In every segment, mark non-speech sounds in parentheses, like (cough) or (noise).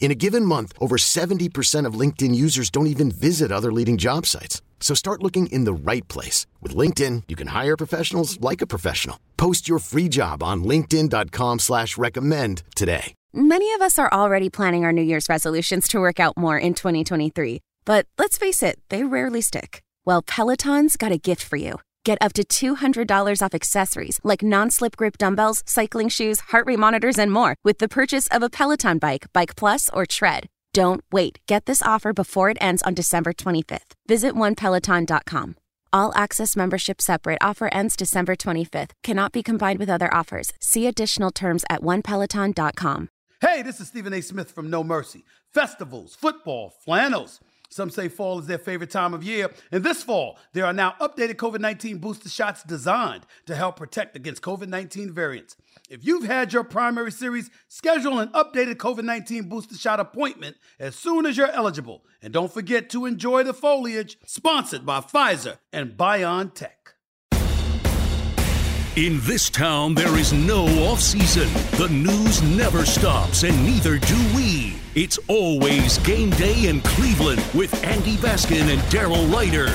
In a given month, over 70% of LinkedIn users don't even visit other leading job sites. So start looking in the right place. With LinkedIn, you can hire professionals like a professional. Post your free job on linkedin.com slash recommend today. Many of us are already planning our New Year's resolutions to work out more in 2023. But let's face it, they rarely stick. Well, Peloton's got a gift for you. Get up to $200 off accessories like non-slip grip dumbbells, cycling shoes, heart rate monitors, and more with the purchase of a Peloton bike, Bike Plus, or Tread. Don't wait. Get this offer before it ends on December 25th. Visit onepeloton.com. All access membership separate offer ends December 25th. Cannot be combined with other offers. See additional terms at onepeloton.com. Hey, this is Stephen A. Smith from No Mercy. Festivals, football, flannels. Some say fall is their favorite time of year. And this fall, there are now updated COVID 19 booster shots designed to help protect against COVID 19 variants. If you've had your primary series, schedule an updated COVID 19 booster shot appointment as soon as you're eligible. And don't forget to enjoy the foliage, sponsored by Pfizer and BioNTech. In this town, there is no off season. The news never stops, and neither do we. It's always game day in Cleveland with Andy Baskin and Daryl Ruiter.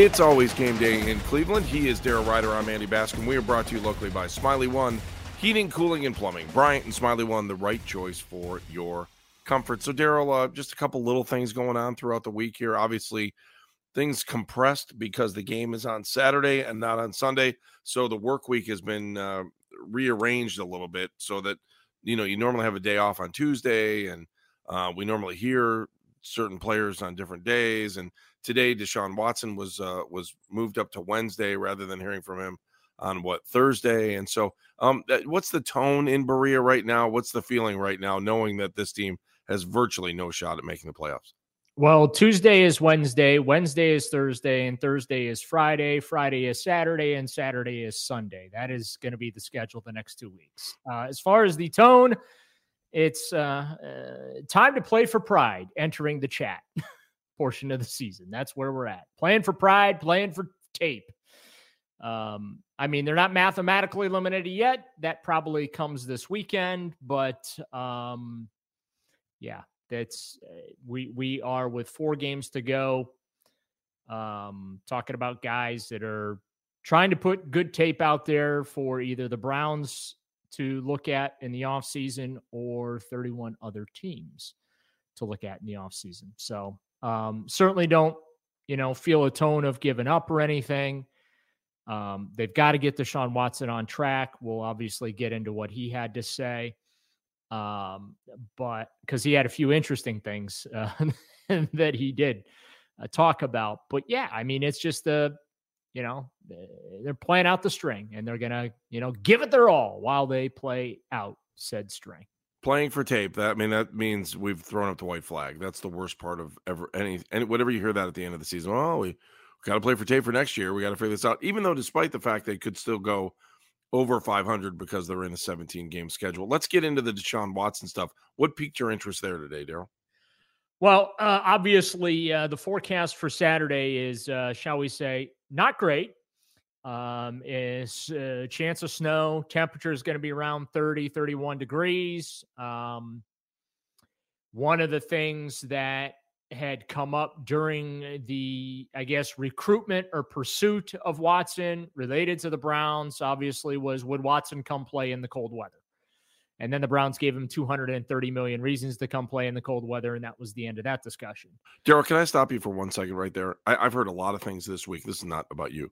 It's always game day in Cleveland. He is Daryl Ruiter. I'm Andy Baskin. We are brought to you locally by Smylie One Heating, Cooling, and Plumbing. Bryant and Smylie One, the right choice for your comfort. So, Daryl, uh, just a couple little things going on throughout the week here. Obviously, things compressed because the game is on Saturday and not on Sunday. So the work week has been uh, rearranged a little bit so that you know you normally have a day off on Tuesday, and uh, we normally hear certain players on different days. And today, Deshaun Watson was uh, was moved up to Wednesday rather than hearing from him on what Thursday. And so, um, what's the tone in Berea right now? What's the feeling right now, knowing that this team has virtually no shot at making the playoffs? Well, Tuesday is Wednesday, Wednesday is Thursday, and Thursday is Friday. Friday is Saturday, and Saturday is Sunday. That is going to be the schedule the next two weeks. Uh, as far as the tone, it's uh, uh, time to play for pride entering the chat (laughs) portion of the season. That's where we're at. Playing for pride, playing for tape. Um, I mean, they're not mathematically eliminated yet. That probably comes this weekend, but um, yeah, that's uh, we we are with four games to go. Um, talking about guys that are trying to put good tape out there for either the Browns to look at in the offseason or 31 other teams to look at in the offseason. So um, certainly don't, you know, feel a tone of giving up or anything. Um, they've got to get Deshaun Watson on track. We'll obviously get into what he had to say um, but because he had a few interesting things uh, (laughs) that he did uh, talk about. But yeah, I mean, it's just the, you know, eh, they're playing out the string and they're gonna, you know, give it their all while they play out said string. Playing for tape. That I mean, that means we've thrown up the white flag. That's the worst part of ever any and whatever you hear that at the end of the season. Oh, we, we got to play for tape for next year. We got to figure this out. Even though, despite the fact they could still go over 500 because they're in a 17 game schedule. Let's get into the Deshaun Watson stuff. What piqued your interest there today, Daryl? Well, uh, obviously, uh, the forecast for Saturday is, uh, shall we say, not great. Um, is uh, chance of snow. Temperature is going to be around 30, 31 degrees. Um, one of the things that had come up during the, I guess, recruitment or pursuit of Watson related to the Browns, obviously, was would Watson come play in the cold weather? And then the Browns gave him 230 million reasons to come play in the cold weather, and that was the end of that discussion. Daryl, can I stop you for one second right there? I, have heard a lot of things this week. This is not about you.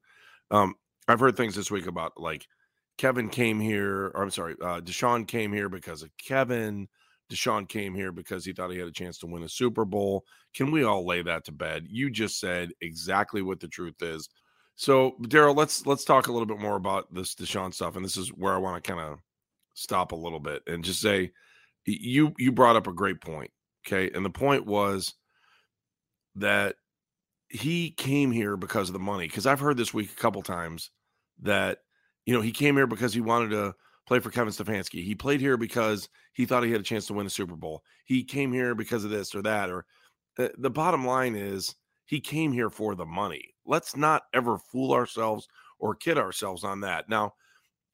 Um, I've heard things this week about like Kevin came here, or I'm sorry, uh, Deshaun came here because of Kevin. Deshaun came here because he thought he had a chance to win a Super Bowl. Can we all lay that to bed? You just said exactly what the truth is. So, Daryl, let's let's talk a little bit more about this Deshaun stuff, and this is where I want to kind of stop a little bit and just say you you brought up a great point, okay? And the point was that he came here because of the money. Because I've heard this week a couple times that you know he came here because he wanted to play for Kevin Stefanski. He played here because he thought he had a chance to win a Super Bowl. He came here because of this or that. Or uh, the bottom line is he came here for the money. Let's not ever fool ourselves or kid ourselves on that. Now,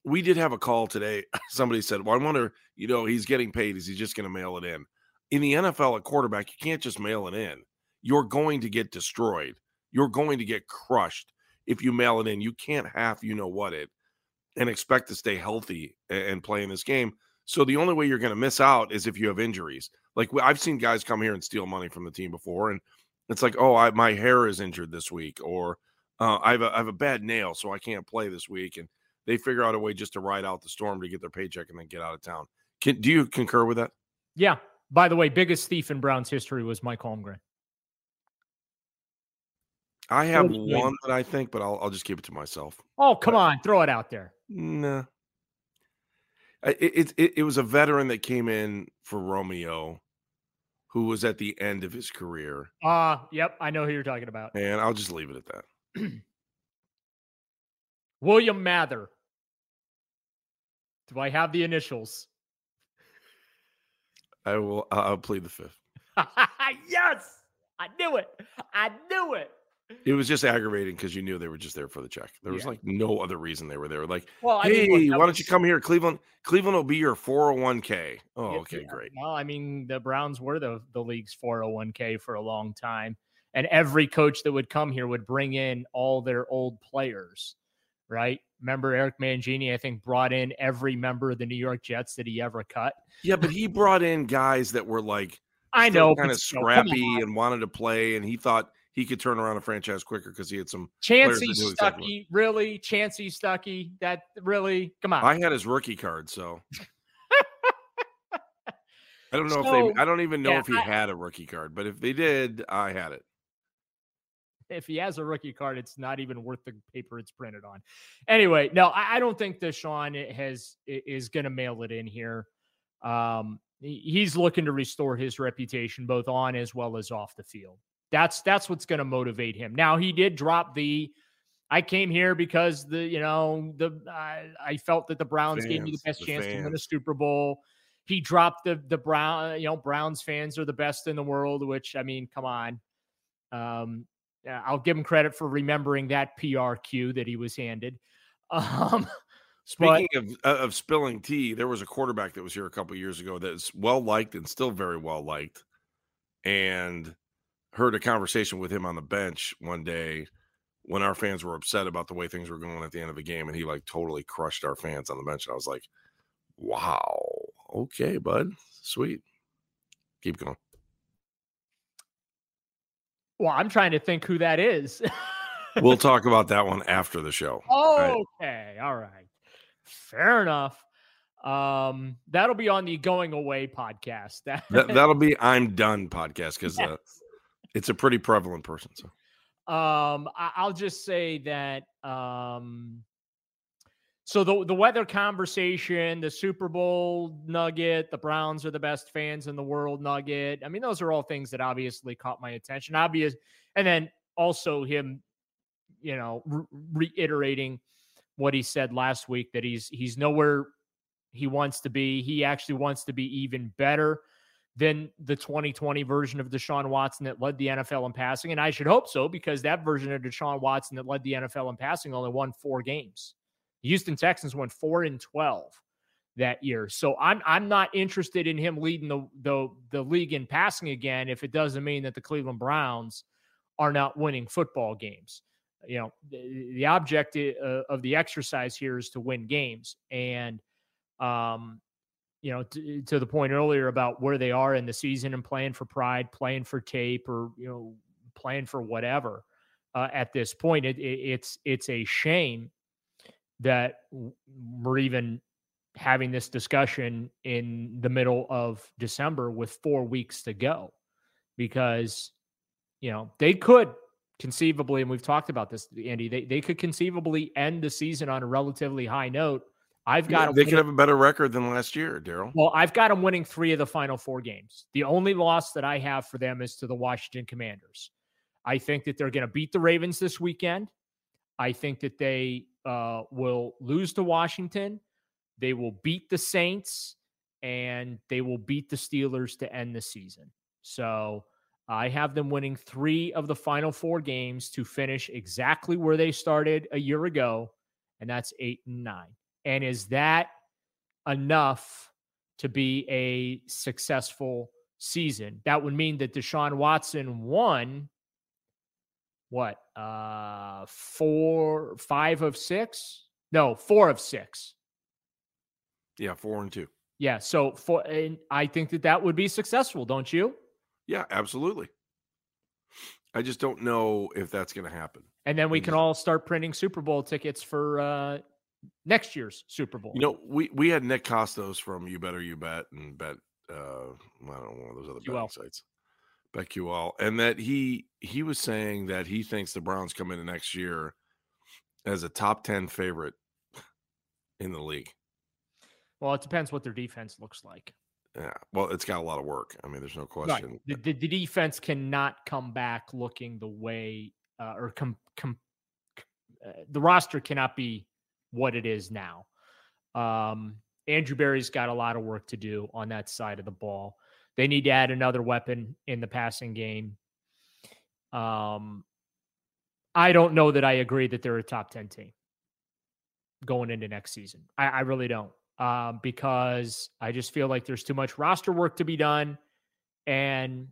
we did have a call today. (laughs) Somebody said, Well, I wonder, you know, he's getting paid. Is he just going to mail it in? In the NFL, at quarterback, you can't just mail it in. You're going to get destroyed. You're going to get crushed if you mail it in. You can't half, you know what it and expect to stay healthy and play in this game. So the only way you're going to miss out is if you have injuries. Like I've seen guys come here and steal money from the team before, and it's like, oh, I, my hair is injured this week, or uh, I, have a, I have a bad nail, so I can't play this week, and they figure out a way just to ride out the storm to get their paycheck and then get out of town. Can, do you concur with that? Yeah. By the way, biggest thief in Browns history was Mike Holmgren. I have one that I think, but I'll I'll just keep it to myself. Oh, come but, on, throw it out there. Nah. It, it it was a veteran that came in for Romeo, who was at the end of his career. Ah, uh, yep, I know who you're talking about. And I'll just leave it at that. (clears throat) William Mather. Do I have the initials? I will. I'll plead the fifth. (laughs) yes, I knew it. I knew it. It was just aggravating because you knew they were just there for the check. There was yeah. like no other reason they were there. Like, well, hey, mean, why don't you come here, Cleveland? Cleveland will be your 401k. Oh, oh okay, yeah. great. Well, I mean, the Browns were the the league's 401k for a long time, and every coach that would come here would bring in all their old players, right? Remember Eric Mangini? I think brought in every member of the New York Jets that he ever cut. Yeah, but he brought in guys that were like, I know, kind of scrappy and wanted to play, and he thought he could turn around a franchise quicker because he had some Chansi Stuckey, exactly really Chansi Stuckey. That really come on. I had his rookie card, so (laughs) I don't know so, if they. I don't even know yeah, if he I, had a rookie card, but if they did, I had it. If he has a rookie card, it's not even worth the paper it's printed on. Anyway, no, I, I don't think Deshaun has is going to mail it in here. Um, he's looking to restore his reputation both on as well as off the field. That's that's what's going to motivate him. Now he did drop the. I came here because the you know the I, I felt that the Browns fans, gave me the best the chance fans. to win a Super Bowl. He dropped the the Brown you know Browns fans are the best in the world, which I mean, come on. Um, I'll give him credit for remembering that PR cue that he was handed. (laughs) Um, Speaking but, of uh, of spilling tea, there was a quarterback that was here a couple years ago that's well liked and still very well liked, and heard a conversation with him on the bench one day when our fans were upset about the way things were going at the end of the game, and he like totally crushed our fans on the bench. And I was like, "Wow, okay, bud, sweet, keep going." Well, I'm trying to think who that is. we'll (laughs) talk about that one after the show. Okay, all right, fair enough. Um, that'll be on the going away podcast. (laughs) that, will be I'm done podcast because yes. uh, it's a pretty prevalent person. So, um, I, will just say that, um, so the the weather conversation, the Super Bowl nugget, the Browns are the best fans in the world nugget. I mean, those are all things that obviously caught my attention. Obvious, and then also him, you know, re- reiterating what he said last week that he's he's nowhere he wants to be. He actually wants to be even better than the 2020 version of Deshaun Watson that led the NFL in passing. And I should hope so because that version of Deshaun Watson that led the NFL in passing only won four games. Houston Texans won four and 12 that year. So I'm I'm not interested in him leading the the, the league in passing again if it doesn't mean that the Cleveland Browns are not winning football games. You know, the, the object uh, of the exercise here is to win games. And um, you know, to, to, the point earlier about where they are in the season and playing for pride, playing for tape, or you know, playing for whatever. Uh, at this point, it, it, it's it's a shame that we're even having this discussion in the middle of December with four weeks to go because, you know, they could conceivably, and we've talked about this, Andy, they, they could conceivably end the season on a relatively high note. I've got yeah, they could have a better record than last year, Daryl. Well, I've got them winning three of the final four games. The only loss that I have for them is to the Washington Commanders. I think that they're going to beat the Ravens this weekend. I think that they uh, will lose to Washington. They will beat the Saints and they will beat the Steelers to end the season. So I have them winning three of the final four games to finish exactly where they started a year ago, and that's eight and nine. And is that enough to be a successful season? That would mean that Deshaun Watson won what uh four five of six? No four of six. Yeah four and two. Yeah so for and i think that that would be successful don't you? Yeah absolutely. I just don't know if that's going to happen. And then we can all start printing super bowl tickets for uh next year's super bowl. you know we we had nick kostos from you better you bet and bet uh i don't know one of those other betting sites BetQL, and that he he was saying that he thinks the Browns come into next year as a top ten favorite in the league. Well, it depends what their defense looks like. Yeah, well, it's got a lot of work. I mean, there's no question. Right. The, the, the, defense cannot come back looking the way, uh, or com, com, uh, the roster cannot be what it is now. Um, Andrew Berry's got a lot of work to do on that side of the ball. They need to add another weapon in the passing game. Um, I don't know that I agree that they're a top 10 team going into next season. I, I really don't. Um, because I just feel like there's too much roster work to be done. And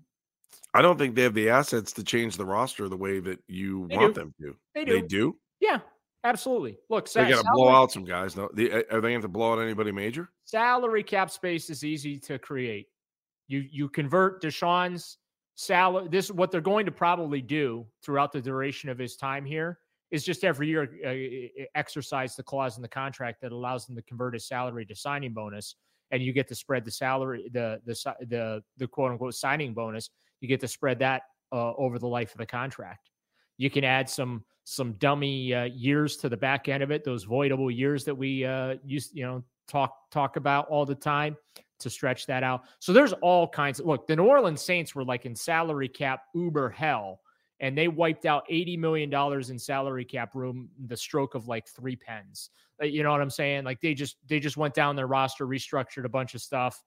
I don't think they have the assets to change the roster the way that you want do. them to. They do. They do? Yeah, absolutely. Look, they got to blow out some guys. No, they, are they going to blow out anybody major? Salary cap space is easy to create. You you convert Deshaun's salary. This is what they're going to probably do throughout the duration of his time here is just every year uh, exercise the clause in the contract that allows them to convert his salary to signing bonus, and you get to spread the salary the the the the quote unquote signing bonus. You get to spread that uh, over the life of the contract. You can add some some dummy uh, years to the back end of it, those voidable years that we uh, used you know talk talk about all the time to stretch that out. So there's all kinds of look, the New Orleans Saints were like in salary cap uber hell, and they wiped out $80 million in salary cap room, the stroke of like three pens. Uh, you know what I'm saying? Like they just they just went down their roster, restructured a bunch of stuff,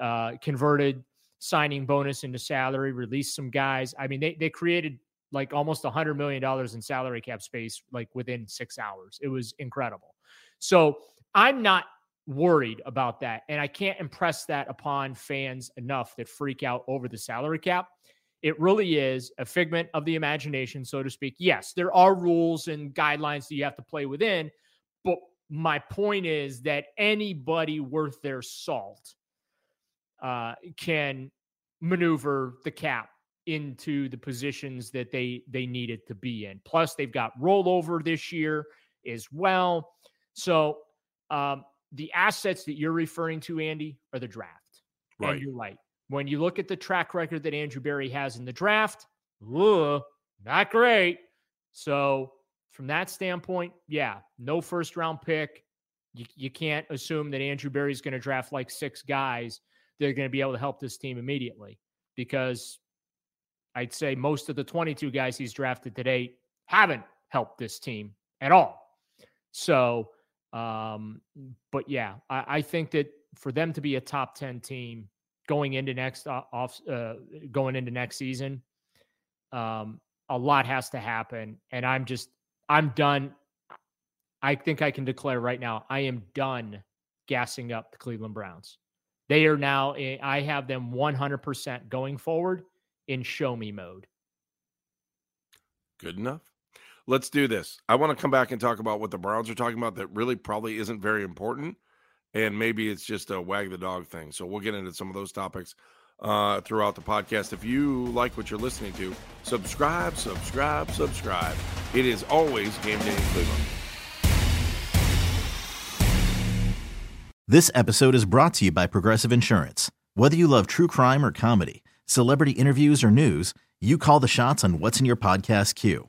uh, converted signing bonus into salary, released some guys. I mean, they they created like almost a hundred million dollars in salary cap space like within six hours. It was incredible. So I'm not worried about that. And I can't impress that upon fans enough that freak out over the salary cap. It really is a figment of the imagination, so to speak. Yes, there are rules and guidelines that you have to play within. But my point is that anybody worth their salt uh, can maneuver the cap into the positions that they they need it to be in. Plus, they've got rollover this year as well. So um, the assets that you're referring to, Andy, are the draft. Right. And you're right. When you look at the track record that Andrew Berry has in the draft, ugh, not great. So, from that standpoint, yeah, no first round pick. You, you can't assume that Andrew Berry's going to draft like six guys that are going to be able to help this team immediately because I'd say most of the 22 guys he's drafted today haven't helped this team at all. So, um, but yeah, I, I, think that for them to be a top 10 team going into next off, uh, going into next season, um, a lot has to happen. And I'm just, I'm done. I think I can declare right now, I am done gassing up the Cleveland Browns. They are now, I have them 100% going forward in show me mode. Good enough let's do this. I want to come back and talk about what the Browns are talking about that really probably isn't very important. And maybe it's just a wag the dog thing. So we'll get into some of those topics uh, throughout the podcast. If you like what you're listening to, subscribe, subscribe, subscribe. It is always game day in Cleveland. This episode is brought to you by Progressive Insurance. Whether you love true crime or comedy, celebrity interviews or news, you call the shots on what's in your podcast queue.